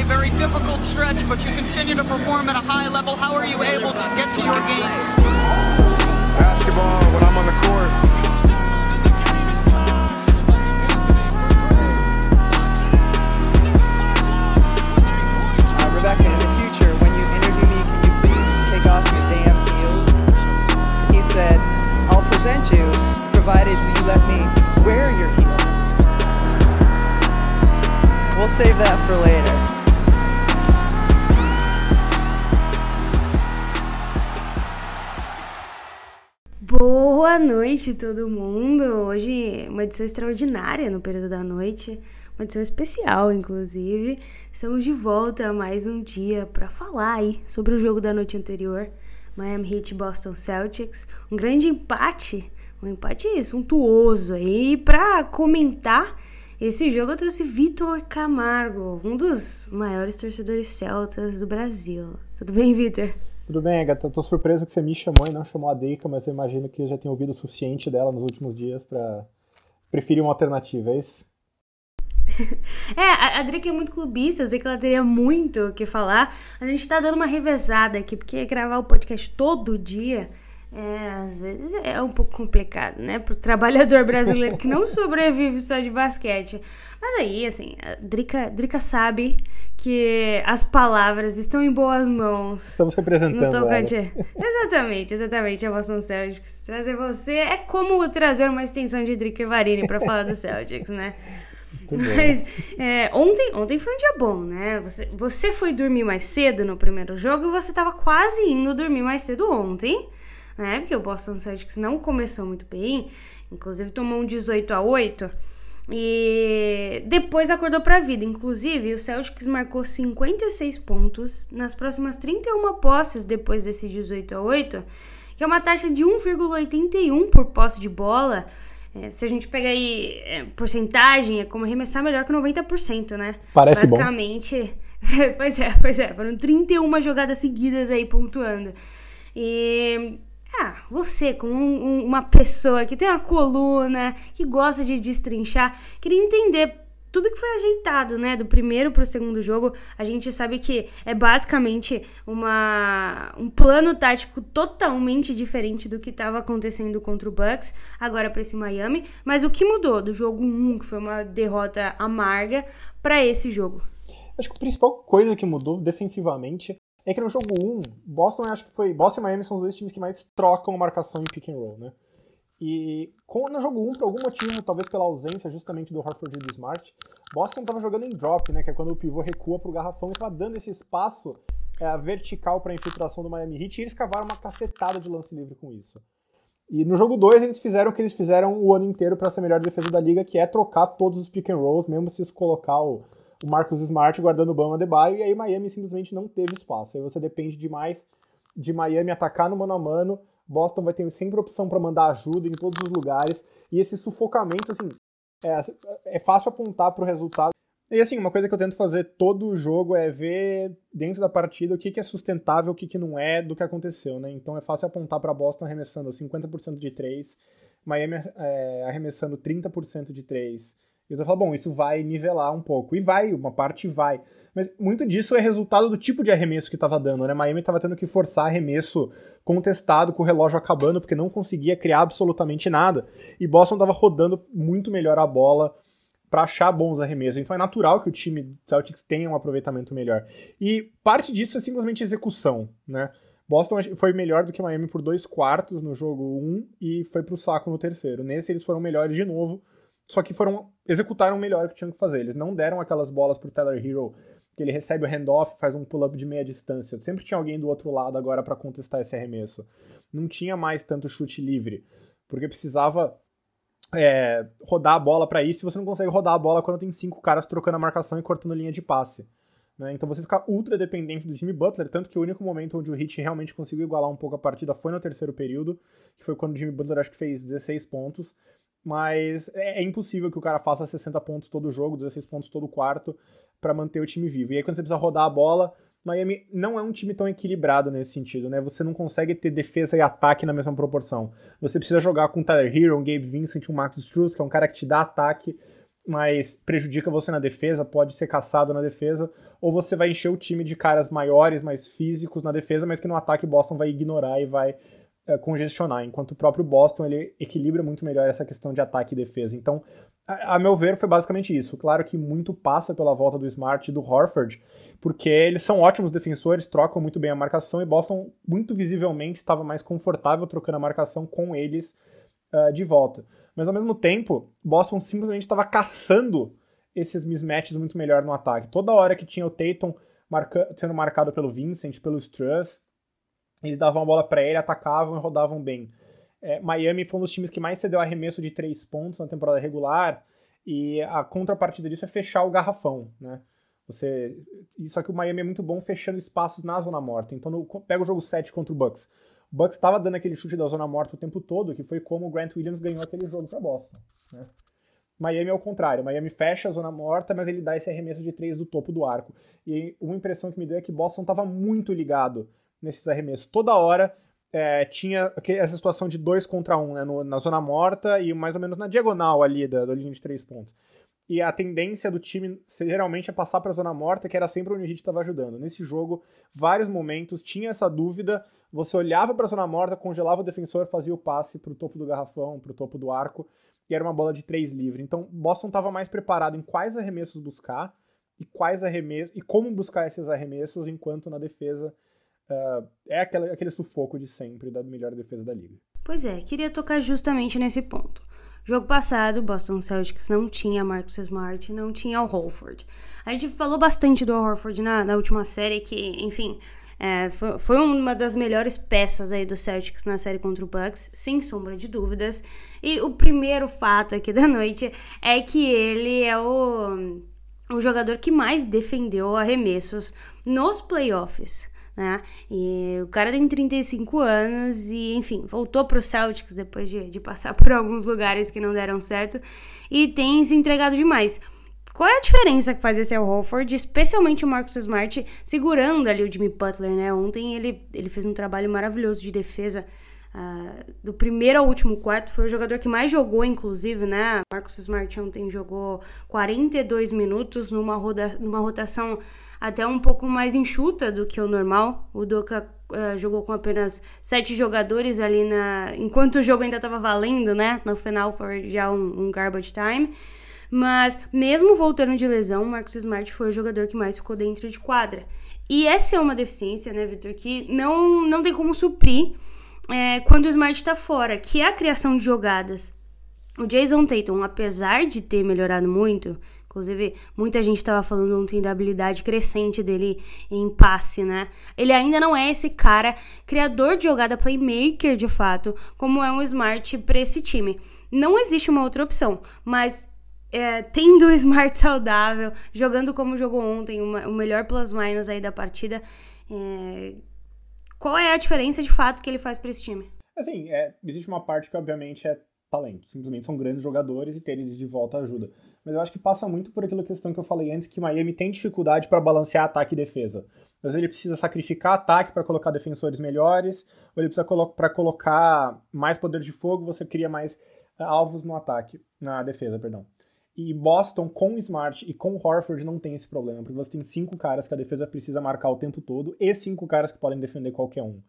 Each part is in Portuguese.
a very difficult stretch, but you continue to perform at a high level. How are you able to get to your game? Basketball, when I'm on the court, Rebecca, in the future, when you interview me, can you please take off your damn heels? He said, I'll present you, provided you let me wear your heels. We'll save that for later. Boa noite, todo mundo! Hoje, uma edição extraordinária no período da noite, uma edição especial, inclusive. Estamos de volta mais um dia para falar aí sobre o jogo da noite anterior, Miami Heat Boston Celtics. Um grande empate, um empate suntuoso aí. Para comentar esse jogo, eu trouxe Vitor Camargo, um dos maiores torcedores celtas do Brasil. Tudo bem, Vitor? Tudo bem, Agatha. Tô surpreso que você me chamou e não chamou a Deika, mas eu imagino que eu já tenha ouvido o suficiente dela nos últimos dias para preferir uma alternativa, é isso? é, a Drake é muito clubista, eu sei que ela teria muito o que falar. A gente tá dando uma revezada aqui, porque gravar o podcast todo dia é, às vezes é um pouco complicado, né? Pro trabalhador brasileiro que não sobrevive só de basquete. Mas aí, assim, a Drica, Drica sabe que as palavras estão em boas mãos. Estamos representando no tocante. Exatamente, exatamente, a Boston Celtics. Trazer você é como trazer uma extensão de Drica e Varini pra falar do Celtics, né? Mas é, ontem, ontem foi um dia bom, né? Você, você foi dormir mais cedo no primeiro jogo e você tava quase indo dormir mais cedo ontem né? Porque o Boston Celtics não começou muito bem, inclusive tomou um 18 a 8 e depois acordou para a vida. Inclusive, o Celtics marcou 56 pontos nas próximas 31 posses depois desse 18 a 8, que é uma taxa de 1,81 por posse de bola. É, se a gente pegar aí é, porcentagem, é como arremessar melhor que 90%, né? Parece Basicamente, bom. pois é, pois é. Foram 31 jogadas seguidas aí pontuando. E ah, você, como um, um, uma pessoa que tem uma coluna, que gosta de destrinchar, queria entender tudo que foi ajeitado, né, do primeiro para o segundo jogo, a gente sabe que é basicamente uma, um plano tático totalmente diferente do que estava acontecendo contra o Bucks, agora para esse Miami. Mas o que mudou do jogo 1, que foi uma derrota amarga, para esse jogo? Acho que a principal coisa que mudou defensivamente é que no jogo 1, Boston acho que foi. Boston e Miami são os dois times que mais trocam marcação em pick and roll, né? E com, no jogo 1, por algum motivo, talvez pela ausência justamente do Harford e do Smart, Boston estava jogando em drop, né? Que é quando o pivô recua pro garrafão e estava dando esse espaço é, vertical para a infiltração do Miami Heat e eles cavaram uma cacetada de lance livre com isso. E no jogo 2 eles fizeram o que eles fizeram o ano inteiro para ser a melhor defesa da liga, que é trocar todos os pick and rolls, mesmo se colocar o o Marcos Smart guardando o Bama Adebayo, e aí Miami simplesmente não teve espaço. Aí você depende demais de Miami atacar no mano a mano, Boston vai ter sempre opção para mandar ajuda em todos os lugares, e esse sufocamento, assim, é, é fácil apontar para o resultado. E assim, uma coisa que eu tento fazer todo o jogo é ver dentro da partida o que, que é sustentável, o que, que não é do que aconteceu, né? Então é fácil apontar para Boston arremessando 50% de 3, Miami é, arremessando 30% de 3, e eu falo, bom, isso vai nivelar um pouco. E vai, uma parte vai. Mas muito disso é resultado do tipo de arremesso que estava dando, né? Miami estava tendo que forçar arremesso contestado com o relógio acabando, porque não conseguia criar absolutamente nada. E Boston estava rodando muito melhor a bola para achar bons arremessos. Então é natural que o time Celtics tenha um aproveitamento melhor. E parte disso é simplesmente execução, né? Boston foi melhor do que Miami por dois quartos no jogo 1 um, e foi pro saco no terceiro. Nesse eles foram melhores de novo só que foram executaram melhor o que tinham que fazer. Eles não deram aquelas bolas pro Tyler Hero que ele recebe o handoff, faz um pull-up de meia distância. Sempre tinha alguém do outro lado agora para contestar esse arremesso. Não tinha mais tanto chute livre, porque precisava é, rodar a bola para isso. E você não consegue rodar a bola quando tem cinco caras trocando a marcação e cortando linha de passe. Né? Então você fica ultra dependente do Jimmy Butler, tanto que o único momento onde o Heat realmente conseguiu igualar um pouco a partida foi no terceiro período, que foi quando o Jimmy Butler acho que fez 16 pontos mas é, é, impossível que o cara faça 60 pontos todo jogo, 16 pontos todo quarto, para manter o time vivo. E aí, quando você precisa rodar a bola, Miami não é um time tão equilibrado nesse sentido, né? Você não consegue ter defesa e ataque na mesma proporção. Você precisa jogar com o Tyler Hero, um Gabe Vincent, um Max Struz, que é um cara que te dá ataque, mas prejudica você na defesa, pode ser caçado na defesa, ou você vai encher o time de caras maiores, mais físicos na defesa, mas que no ataque Boston vai ignorar e vai congestionar, enquanto o próprio Boston ele equilibra muito melhor essa questão de ataque e defesa. Então, a, a meu ver, foi basicamente isso. Claro que muito passa pela volta do Smart e do Horford, porque eles são ótimos defensores, trocam muito bem a marcação e Boston muito visivelmente estava mais confortável trocando a marcação com eles uh, de volta. Mas ao mesmo tempo, Boston simplesmente estava caçando esses mismatches muito melhor no ataque. Toda hora que tinha o Tatum marca sendo marcado pelo Vincent, pelo Struss, eles davam a bola para ele, atacavam e rodavam bem. É, Miami foi um dos times que mais cedeu arremesso de três pontos na temporada regular, e a contrapartida disso é fechar o garrafão, né? Você, só que o Miami é muito bom fechando espaços na zona morta. Então, no, pega o jogo 7 contra o Bucks. O Bucks estava dando aquele chute da zona morta o tempo todo, que foi como o Grant Williams ganhou aquele jogo para Boston. Né? Miami é o contrário. Miami fecha a zona morta, mas ele dá esse arremesso de três do topo do arco. E uma impressão que me deu é que Boston estava muito ligado nesses arremessos. Toda hora é, tinha essa situação de dois contra um, né, no, na zona morta e mais ou menos na diagonal ali da, da linha de três pontos e a tendência do time geralmente é passar para a zona morta, que era sempre onde o Heat estava ajudando. Nesse jogo, vários momentos tinha essa dúvida, você olhava para a zona morta, congelava o defensor, fazia o passe para o topo do garrafão, para o topo do arco, e era uma bola de três livre. Então, Boston estava mais preparado em quais arremessos buscar e quais arremessos e como buscar esses arremessos, enquanto na defesa uh, é aquele, aquele sufoco de sempre da melhor defesa da liga. Pois é, queria tocar justamente nesse ponto. Jogo passado, Boston Celtics não tinha Marcus Smart, não tinha o Horford. A gente falou bastante do Horford na, na última série, que, enfim, é, foi, foi, uma das melhores peças aí do Celtics na série contra o Bucks, sem sombra de dúvidas. E o primeiro fato aqui da noite é que ele é o, o jogador que mais defendeu arremessos nos playoffs né? E o cara tem 35 anos e, enfim, voltou pro Celtics depois de, de passar por alguns lugares que não deram certo e tem se entregado demais. Qual é a diferença que faz esse Al Horford, especialmente o Marcus Smart, segurando ali o Jimmy Butler, né? Ontem ele, ele fez um trabalho maravilhoso de defesa Uh, do primeiro ao último quarto, foi o jogador que mais jogou, inclusive, né? Marcus Smart ontem jogou 42 minutos numa, roda, numa rotação até um pouco mais enxuta do que o normal. O Doca uh, jogou com apenas sete jogadores ali na. Enquanto o jogo ainda estava valendo, né? No final foi já um, um garbage time. Mas, mesmo voltando de lesão, o Marcus Smart foi o jogador que mais ficou dentro de quadra. E essa é uma deficiência, né, Victor, que não, não tem como suprir é, quando o Smart está fora, que é a criação de jogadas. O Jason Tatum, apesar de ter melhorado muito, inclusive muita gente estava falando ontem da habilidade crescente dele em passe, né? Ele ainda não é esse cara criador de jogada playmaker de fato, como é um Smart para esse time. Não existe uma outra opção, mas é, tendo o Smart saudável, jogando como jogou ontem, uma, o melhor plus-minus aí da partida, é, qual é a diferença de fato que ele faz para esse time? Assim, é, existe uma parte que obviamente é talento. Simplesmente são grandes jogadores e ter eles de volta ajuda. Mas eu acho que passa muito por aquela questão que eu falei antes, que Miami tem dificuldade para balancear ataque e defesa. Às vezes ele precisa sacrificar ataque para colocar defensores melhores, ou ele precisa colo para colocar mais poder de fogo, você cria mais uh, alvos no ataque, na defesa, perdão. E Boston, com Smart e com Horford, não tem esse problema, porque você tem cinco caras que a defesa precisa marcar o tempo todo e cinco caras que podem defender qualquer um.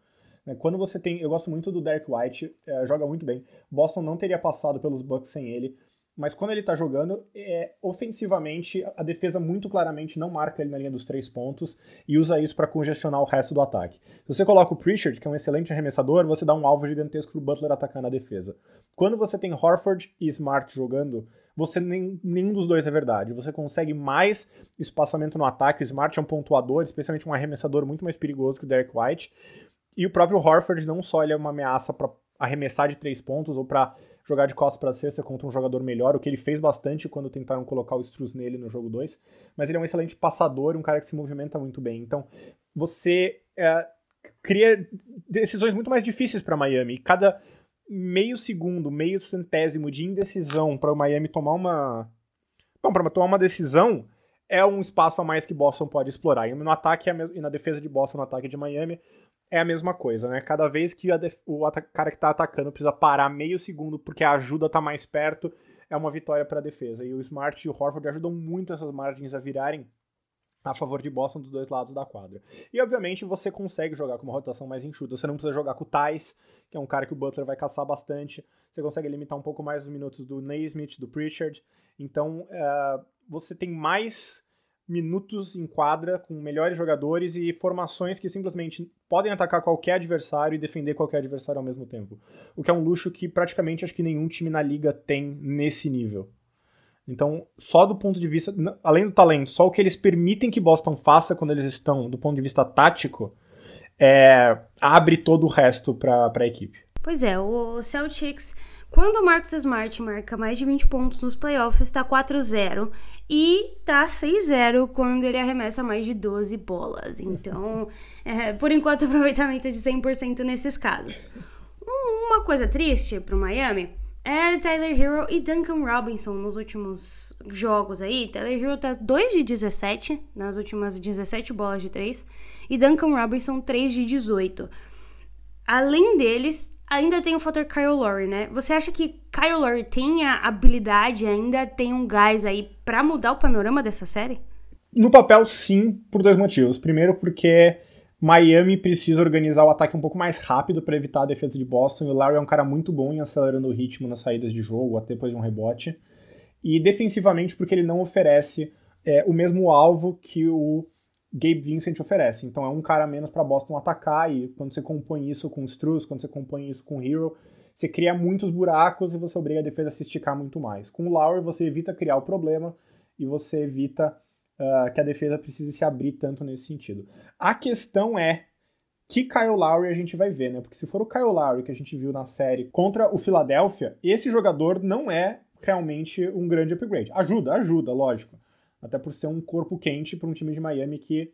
Né, quando você tem. Eu gosto muito do Derek White, é, joga muito bem. Boston não teria passado pelos Bucks sem ele mas quando ele tá jogando, é, ofensivamente, a defesa muito claramente não marca ele na linha dos três pontos e usa isso para congestionar o resto do ataque. Se você coloca o Pritchard, que é um excelente arremessador, você dá um alvo gigantesco pro Butler atacar na defesa. Quando você tem Horford e Smart jogando, você nem, nenhum dos dois é verdade. Você consegue mais espaçamento no ataque. O Smart é um pontuador, especialmente um arremessador muito mais perigoso que o Derek White. E o próprio Horford não só ele é uma ameaça para arremessar de três pontos ou para jogar de costas para cesta contra um jogador melhor, o que ele fez bastante quando tentaram colocar o Struz nele no jogo 2, mas ele é um excelente passador, um cara que se movimenta muito bem. Então, você é, cria decisões muito mais difíceis para Miami. Cada meio segundo, meio centésimo de indecisão para o Miami tomar uma. Bom, para tomar uma decisão é um espaço a mais que Boston pode explorar. E no ataque e na defesa de Boston, no ataque de Miami, é a mesma coisa, né? Cada vez que o cara que tá atacando precisa parar meio segundo porque a ajuda tá mais perto, é uma vitória para a defesa. E o Smart e o Horford ajudam muito essas margens a virarem a favor de Boston dos dois lados da quadra. E obviamente você consegue jogar com uma rotação mais enxuta. Você não precisa jogar com o Thais, que é um cara que o Butler vai caçar bastante. Você consegue limitar um pouco mais os minutos do Naismith, do Pritchard. Então uh, você tem mais minutos em quadra com melhores jogadores e formações que simplesmente podem atacar qualquer adversário e defender qualquer adversário ao mesmo tempo. O que é um luxo que praticamente acho que nenhum time na liga tem nesse nível. Então, só do ponto de vista, além do talento, só o que eles permitem que Boston faça quando eles estão, do ponto de vista tático, é, abre todo o resto para a equipe. Pois é, o Celtics, quando o Marcus Smart marca mais de 20 pontos nos playoffs, está 4-0 e tá 6-0 quando ele arremessa mais de 12 bolas. Então, é, por enquanto, aproveitamento de 100% nesses casos. Uma coisa triste para o Miami é Tyler Hero e Duncan Robinson nos últimos jogos aí. Tyler Hero tá 2 de 17 nas últimas 17 bolas de 3 e Duncan Robinson 3 de 18. Além deles, ainda tem o fator Kyle Lowry, né? Você acha que Kyle Lowry tem a habilidade, ainda tem um gás aí para mudar o panorama dessa série? No papel, sim, por dois motivos. Primeiro, porque Miami precisa organizar o ataque um pouco mais rápido para evitar a defesa de Boston. E o Larry é um cara muito bom em acelerando o ritmo nas saídas de jogo, até depois de um rebote. E defensivamente, porque ele não oferece é, o mesmo alvo que o Gabe Vincent oferece. Então é um cara menos para Boston atacar. E quando você compõe isso com Struz, quando você compõe isso com Hero, você cria muitos buracos e você obriga a defesa a se esticar muito mais. Com o Lowry, você evita criar o problema e você evita uh, que a defesa precise se abrir tanto nesse sentido. A questão é que Kyle Lowry a gente vai ver, né? Porque se for o Kyle Lowry que a gente viu na série contra o Philadelphia, esse jogador não é realmente um grande upgrade. Ajuda, ajuda, lógico. Até por ser um corpo quente para um time de Miami que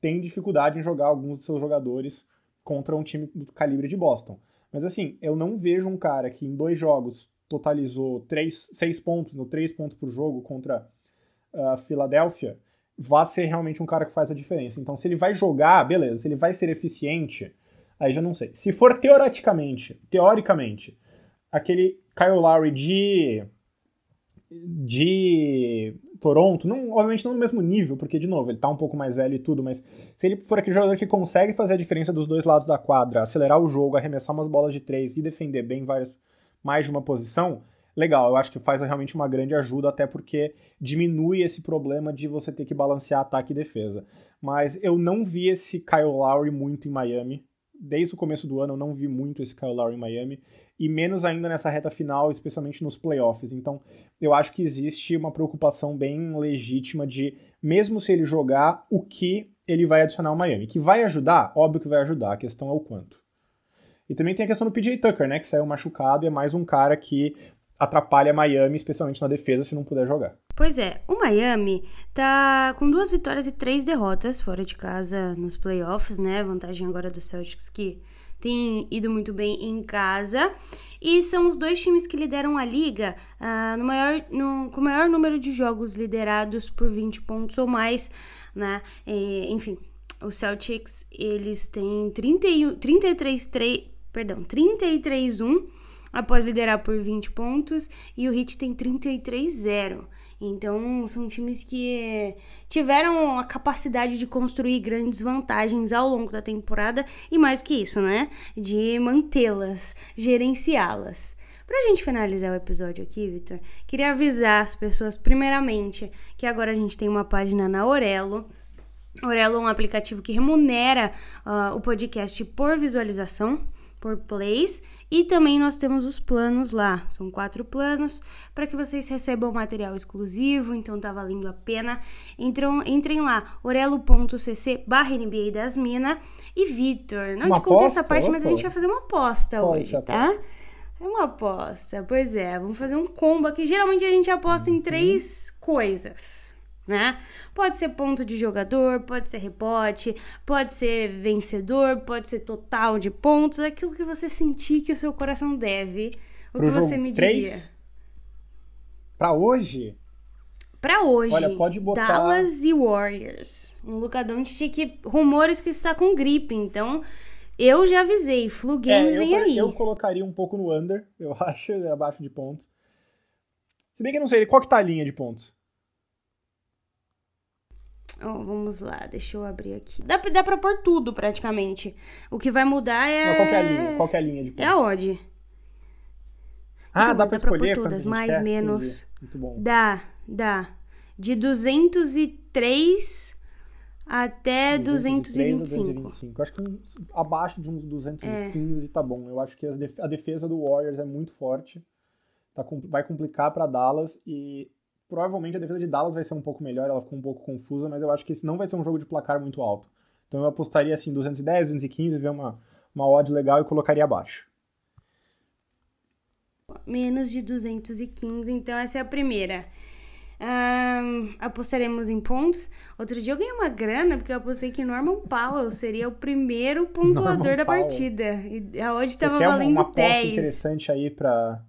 tem dificuldade em jogar alguns dos seus jogadores contra um time do calibre de Boston. Mas assim, eu não vejo um cara que em dois jogos totalizou três, seis pontos, no três pontos por jogo contra a Filadélfia, vá ser realmente um cara que faz a diferença. Então, se ele vai jogar, beleza. Se ele vai ser eficiente, aí já não sei. Se for teoricamente, teoricamente, aquele Kyle Lowry de de Toronto, não, obviamente não no mesmo nível, porque, de novo, ele tá um pouco mais velho e tudo, mas se ele for aquele jogador que consegue fazer a diferença dos dois lados da quadra, acelerar o jogo, arremessar umas bolas de três e defender bem várias, mais de uma posição, legal, eu acho que faz realmente uma grande ajuda, até porque diminui esse problema de você ter que balancear ataque e defesa. Mas eu não vi esse Kyle Lowry muito em Miami. Desde o começo do ano eu não vi muito esse Kyle Lowry em Miami. E menos ainda nessa reta final, especialmente nos playoffs. Então eu acho que existe uma preocupação bem legítima de, mesmo se ele jogar, o que ele vai adicionar ao Miami. Que vai ajudar? Óbvio que vai ajudar, a questão é o quanto. E também tem a questão do PJ Tucker, né? Que saiu machucado e é mais um cara que atrapalha Miami, especialmente na defesa, se não puder jogar. Pois é, o Miami tá com duas vitórias e três derrotas fora de casa nos playoffs, né? Vantagem agora do Celtics que tem ido muito bem em casa. E são os dois times que lideram a liga uh, no maior, no, com o maior número de jogos liderados por 20 pontos ou mais, né? E, enfim, o Celtics, eles têm 31, 33, 3, perdão, 33-1 após liderar por 20 pontos e o Heat tem 33-0. Então, são times que tiveram a capacidade de construir grandes vantagens ao longo da temporada e mais que isso, né? De mantê-las, gerenciá-las. Pra gente finalizar o episódio aqui, Vitor, queria avisar as pessoas, primeiramente, que agora a gente tem uma página na Orelo. Orelo é um aplicativo que remunera uh, o podcast por visualização por plays e também nós temos os planos lá. São quatro planos para que vocês recebam material exclusivo, então tá valendo a pena. Entram, entrem lá, orelo.cc barra NBA das Minas. E Vitor, não uma te contei essa parte, mas a Opa. gente vai fazer uma aposta Qual hoje, tá? É uma aposta, pois é. Vamos fazer um combo aqui. Geralmente a gente aposta Uhum. em três coisas. Né? Pode ser ponto de jogador, pode ser rebote, pode ser vencedor, pode ser total de pontos, aquilo que você sentir que o seu coração deve, o Pro que você me três? diria. Pra hoje, Pra hoje, Olha, pode botar- Dallas e Warriors. Um Luka Doncic que rumores que está com gripe, então eu já avisei, flu game é, eu, vem falei- aí. eu colocaria um pouco no under, eu acho, abaixo de pontos. Se bem que eu não sei, qual que tá a linha de pontos? Ó, vamos lá, deixa eu abrir aqui. Dá, dá pra pôr tudo, praticamente. O que vai mudar é... Não, qual que é a linha? Qual que é a linha de pontos? É a odd. Ah, Então, dá pra dá pra pôr escolher todas, mais, quer? menos. Muito bom. Dá, dá. De 203 até 203 a 225. 225. Eu acho que um- abaixo de uns 215 tá bom. Eu acho que a def- a defesa do Warriors é muito forte. Tá vai complicar pra Dallas e provavelmente a defesa de Dallas vai ser um pouco melhor. Ela ficou um pouco confusa, mas eu acho que esse não vai ser um jogo de placar muito alto. Então eu apostaria assim 210, 215, ver uma, uma odd legal e colocaria abaixo. Menos de 215, então essa é a primeira. Ahn, apostaremos em pontos. Outro dia eu ganhei uma grana porque eu apostei que Norman Powell seria o primeiro pontuador Norman da Powell. partida. E a odd Você tava quer uma, valendo uma aposta 10. interessante aí pra,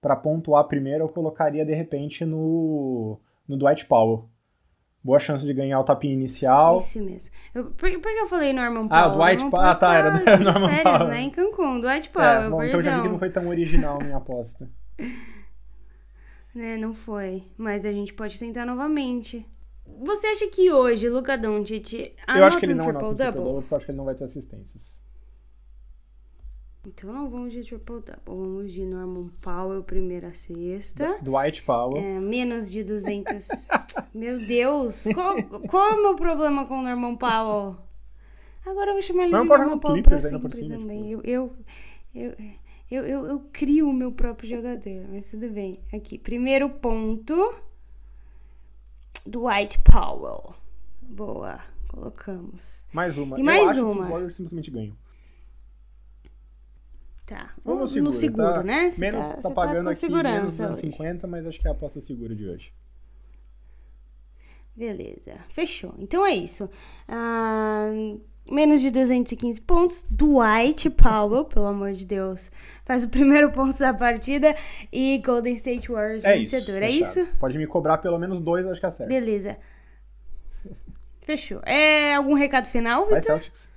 pra pontuar primeiro, eu colocaria de repente no, no Dwight Powell. Boa chance de ganhar o tapinha inicial. Esse mesmo. Eu, por, por que eu falei Norman Ah, Powell? o Dwight Pa- ah, tá, era do- de Norman férias, Powell. Né, em Cancún. Dwight É, Powell, bom, então já vi que não foi tão original a minha aposta. Né, não foi. Mas a gente pode tentar novamente. Você acha que hoje, Luca Doncic eu acho que anota ele um não anota um triple-double? triple-double porque eu acho que ele não vai ter assistências. Então não vamos de triple-double. Vamos de Norman Powell, primeira sexta. Dwight Powell. É, menos de 200. meu Deus! Qual, qual é o meu problema com o Norman Powell? Agora eu vou chamar ele de não pode Norman no Powell por sempre cima, também. tipo. Eu, eu, eu, eu, eu, crio o meu próprio jogador, mas tudo bem. Aqui, primeiro ponto. Dwight Powell. Boa, colocamos. Mais uma. E eu mais uma. que os Warriors simplesmente ganham. Tá, Vamos no no seguro, tá? né? Você menos, tá, tá, você pagando com aqui segurança menos hoje. 250, mas acho que é a aposta segura de hoje. Beleza, fechou. Então é isso. Ah, menos de 215 pontos. Dwight Powell, pelo amor de Deus, faz o primeiro ponto da partida. E Golden State Warriors É isso. vencedor. É fechado. isso? Pode me cobrar pelo menos dois, acho que acerta. Beleza. Fechou. É algum recado final, Vai, Vitor? Celtics.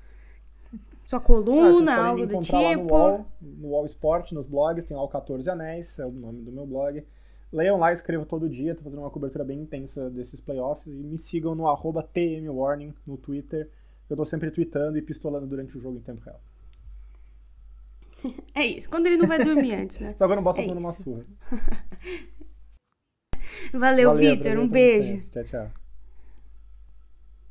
Sua Ah, coluna, me algo do no tipo? UOL, no UOL Sport, nos blogs, tem lá o 14 Anéis, é o nome do meu blog. Leiam lá, escrevo todo dia, tô fazendo uma cobertura bem intensa desses playoffs. E me sigam no arroba TMWarning no Twitter. Eu tô sempre tweetando e pistolando durante o jogo em tempo real. É isso. Quando ele não vai dormir antes, né? Só que eu não posso É uma surra. Valeu, Valeu, Vitor. Um beijo. Tchau, tchau.